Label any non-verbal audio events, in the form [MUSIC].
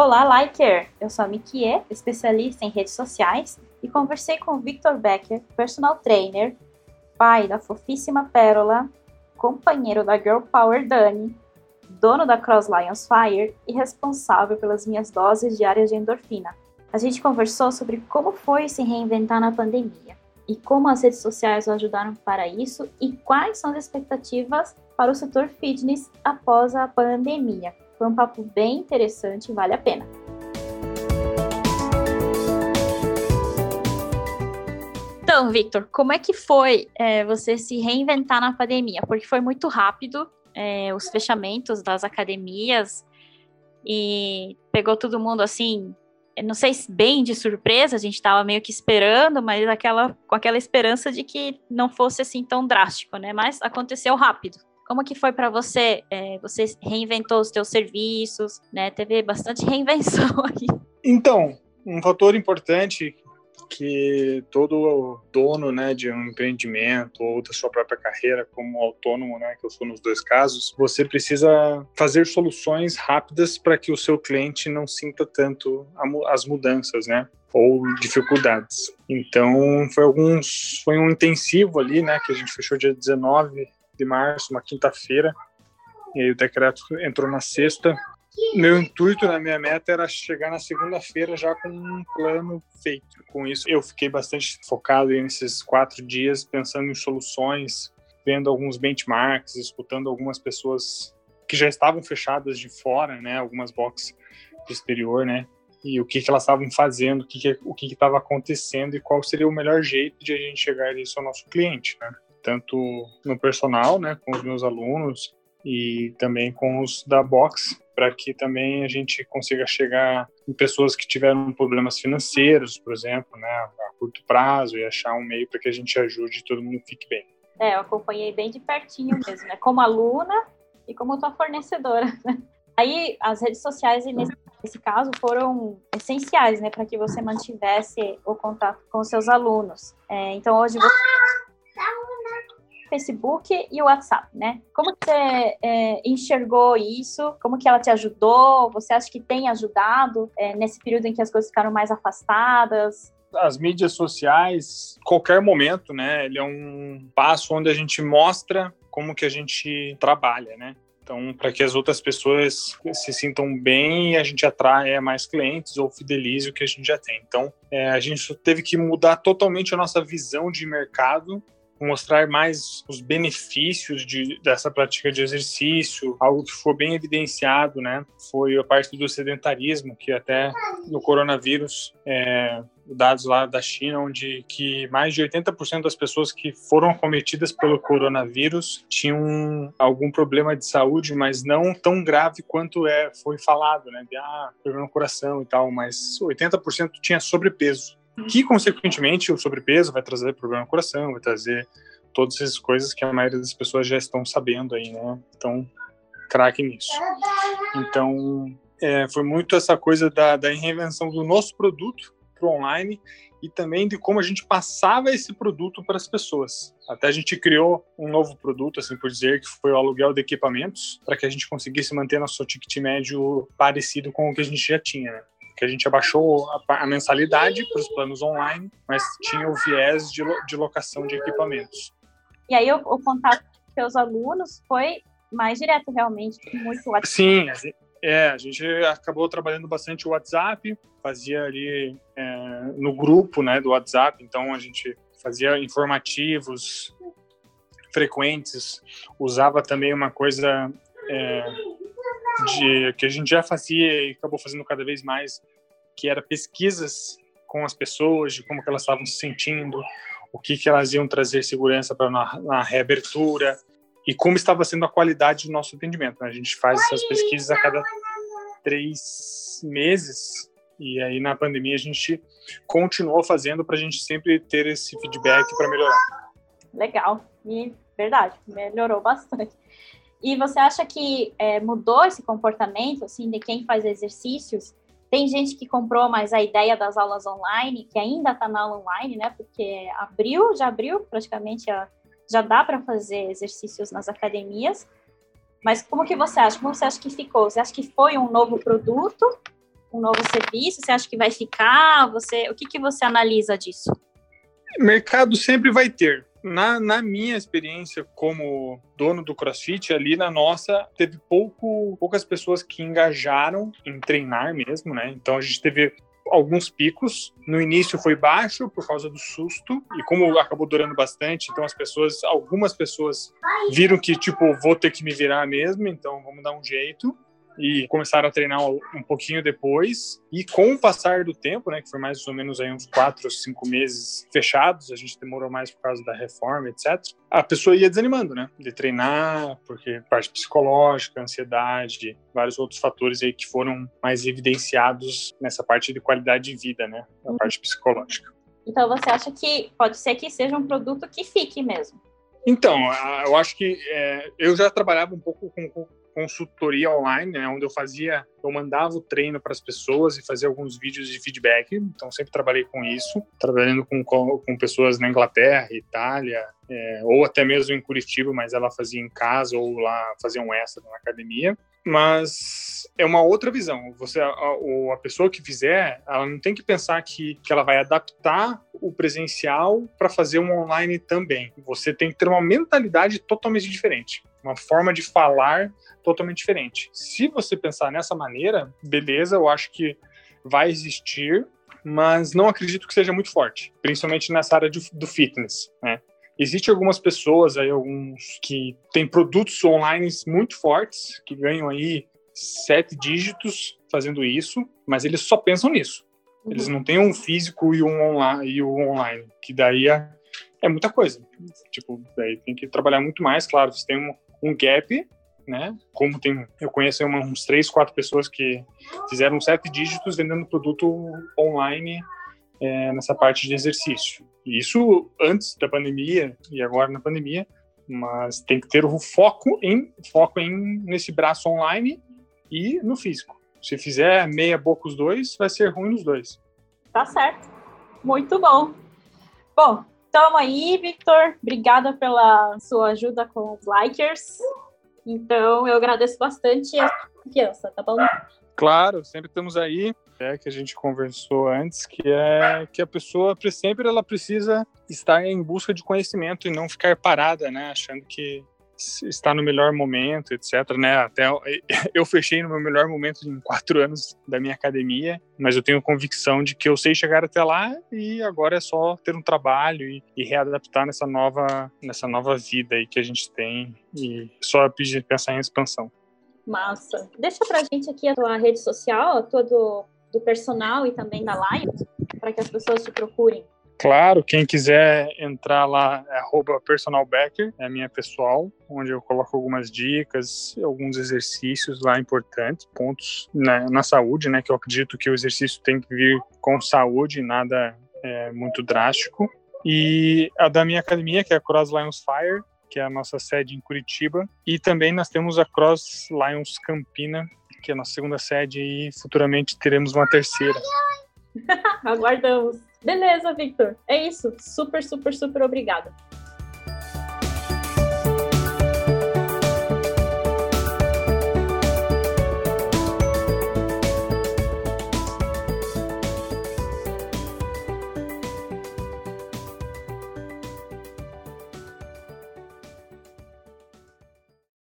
Olá, Liker! Eu sou a Mikie, especialista em redes sociais, e conversei com Victor Becker, personal trainer, pai da fofíssima Pérola, companheiro da Girl Power Dani, dono da Cross Lions Fire e responsável pelas minhas doses diárias de endorfina. A gente conversou sobre como foi se reinventar na pandemia e como as redes sociais o ajudaram para isso e quais são as expectativas para o setor fitness após a pandemia. Foi um papo bem interessante e vale a pena. Então, Victor, como é que foi é, você se reinventar na pandemia? Porque foi muito rápido é, os fechamentos das academias e pegou todo mundo assim, não sei se bem de surpresa, a gente estava meio que esperando, mas aquela, com aquela esperança de que não fosse assim tão drástico, né? Mas aconteceu rápido. Como que foi para você? É, você reinventou os seus serviços, né? Teve bastante [LAUGHS] reinvenção aí. Então, um fator importante que todo dono né, de um empreendimento ou da sua própria carreira como autônomo, né, que eu sou nos dois casos, você precisa fazer soluções rápidas para que o seu cliente não sinta tanto as mudanças, né? ou dificuldades. Então, foi alguns foi um intensivo ali, né, que a gente fechou dia 19 de março, uma quinta-feira. E aí o decreto entrou na sexta. Meu intuito, na minha meta, era chegar na segunda-feira já com um plano feito. Com isso, eu fiquei bastante focado nesses quatro dias, pensando em soluções, vendo alguns benchmarks, escutando algumas pessoas que já estavam fechadas de fora, né, algumas boxes do exterior, né, e o que, que elas estavam fazendo, o que que, o que estava acontecendo e qual seria o melhor jeito de a gente chegar isso ao nosso cliente, né tanto no personal, né, com os meus alunos e também com os da box, para que também a gente consiga chegar em pessoas que tiveram problemas financeiros, por exemplo, né, a curto prazo e achar um meio para que a gente ajude e todo mundo fique bem. É, eu acompanhei bem de pertinho mesmo, né, como aluna e como tua fornecedora. Né? Aí as redes sociais nesse, nesse caso foram essenciais, né, para que você mantivesse o contato com os seus alunos. É, então hoje você Facebook e o WhatsApp, né? Como você é, enxergou isso? Como que ela te ajudou? Você acha que tem ajudado é, nesse período em que as coisas ficaram mais afastadas? As mídias sociais, qualquer momento, né? Ele é um passo onde a gente mostra como que a gente trabalha, né? Então, para que as outras pessoas se sintam bem, a gente atrai mais clientes ou fidelize o que a gente já tem. Então, é, a gente teve que mudar totalmente a nossa visão de mercado mostrar mais os benefícios de, dessa prática de exercício, algo que foi bem evidenciado, né? Foi a parte do sedentarismo, que até no coronavírus, é, dados lá da China, onde que mais de 80% das pessoas que foram cometidas pelo coronavírus tinham algum problema de saúde, mas não tão grave quanto é foi falado, né? De ah, problema no coração e tal, mas 80% tinha sobrepeso que consequentemente o sobrepeso vai trazer problema no coração, vai trazer todas essas coisas que a maioria das pessoas já estão sabendo aí, né? Então, craque nisso. Então, é, foi muito essa coisa da, da reinvenção do nosso produto para o online e também de como a gente passava esse produto para as pessoas. Até a gente criou um novo produto, assim por dizer, que foi o aluguel de equipamentos, para que a gente conseguisse manter nosso ticket médio parecido com o que a gente já tinha. Né? Que a gente abaixou a, a mensalidade para os planos online, mas tinha o viés de, de locação de equipamentos. E aí o, o contato com seus alunos foi mais direto, realmente, muito WhatsApp. Sim, a gente, é, a gente acabou trabalhando bastante o WhatsApp, fazia ali é, no grupo né, do WhatsApp, então a gente fazia informativos frequentes, usava também uma coisa é, de que a gente já fazia e acabou fazendo cada vez mais, que era pesquisas com as pessoas, de como que elas estavam se sentindo, o que que elas iam trazer segurança para na, na reabertura e como estava sendo a qualidade do nosso atendimento. Né? A gente faz essas pesquisas a cada três meses e aí na pandemia a gente continuou fazendo para a gente sempre ter esse feedback para melhorar. Legal, e verdade, melhorou bastante. E você acha que é, mudou esse comportamento, assim, de quem faz exercícios? Tem gente que comprou mais a ideia das aulas online, que ainda está na aula online, né? Porque abriu, já abriu praticamente, já dá para fazer exercícios nas academias. Mas como que você acha? Como você acha que ficou? Você acha que foi um novo produto um novo serviço? Você acha que vai ficar? Você, o que, que você analisa disso? Mercado sempre vai ter. Na, na, minha experiência como dono do CrossFit, ali na nossa, teve pouco, poucas pessoas que engajaram em treinar mesmo, né? Então a gente teve alguns picos. No início foi baixo por causa do susto e como acabou durando bastante, então as pessoas, algumas pessoas viram que tipo vou ter que me virar mesmo, então vamos dar um jeito e começaram a treinar um pouquinho depois. E com o passar do tempo, né, que foi mais ou menos aí uns quatro, cinco meses fechados, a gente demorou mais por causa da reforma, etc. A pessoa ia desanimando, né, de treinar, porque parte psicológica, ansiedade, vários outros fatores aí que foram mais evidenciados nessa parte de qualidade de vida, né, a parte psicológica. Então você acha que pode ser que seja um produto que fique mesmo? Então, eu acho que é, eu já trabalhava um pouco com, consultoria online, né, onde eu fazia, eu mandava o treino para as pessoas e fazia alguns vídeos de feedback. Então sempre trabalhei com isso, trabalhando com, com, pessoas na Inglaterra, Itália, é, ou até mesmo em Curitiba, mas ela fazia em casa ou lá fazia um extra na academia. Mas é uma outra visão. Você, a, a, pessoa que fizer, ela não tem que pensar que, que ela vai adaptar o presencial para fazer um online também. Você tem que ter uma mentalidade totalmente diferente uma forma de falar totalmente diferente. Se você pensar nessa maneira, beleza, eu acho que vai existir, mas não acredito que seja muito forte, principalmente nessa área de, do fitness, né? Existem algumas pessoas aí, alguns que têm produtos online muito fortes, que ganham aí sete dígitos fazendo isso, mas eles só pensam nisso. Uhum. Eles não têm um físico e um online, e um online que daí é, é muita coisa. Tipo, daí tem que trabalhar muito mais, claro, você tem um, um gap, né? Como tem, eu conheço uns três, quatro pessoas que fizeram sete dígitos vendendo produto online é, nessa parte de exercício. Isso antes da pandemia e agora na pandemia, mas tem que ter o foco em foco em nesse braço online e no físico. Se fizer meia boca os dois, vai ser ruim nos dois. Tá certo. Muito bom. Bom, então aí, Victor. Obrigada pela sua ajuda com os likers. Então, eu agradeço bastante a confiança, tá bom? Claro, sempre estamos aí. É que a gente conversou antes, que é que a pessoa sempre ela precisa estar em busca de conhecimento e não ficar parada, né, achando que está no melhor momento, etc. Né? Até [LAUGHS] eu fechei no meu melhor momento em quatro anos da minha academia, mas eu tenho convicção de que eu sei chegar até lá e agora é só ter um trabalho e, e readaptar nessa nova nessa nova vida aí que a gente tem e só pensar em expansão. Massa. Deixa pra gente aqui a tua rede social, a tua do, do personal e também da live, para que as pessoas te procurem. Claro, quem quiser entrar lá é personalbacker, é minha pessoal, onde eu coloco algumas dicas, alguns exercícios lá importantes, pontos na, na saúde, né? Que eu acredito que o exercício tem que vir com saúde, nada é, muito drástico. E a da minha academia, que é a Cross Lions Fire, que é a nossa sede em Curitiba. E também nós temos a Cross Lions Campina, que é a nossa segunda sede, e futuramente teremos uma terceira. [LAUGHS] Aguardamos. Beleza, Victor. É isso. Super, super, super obrigada.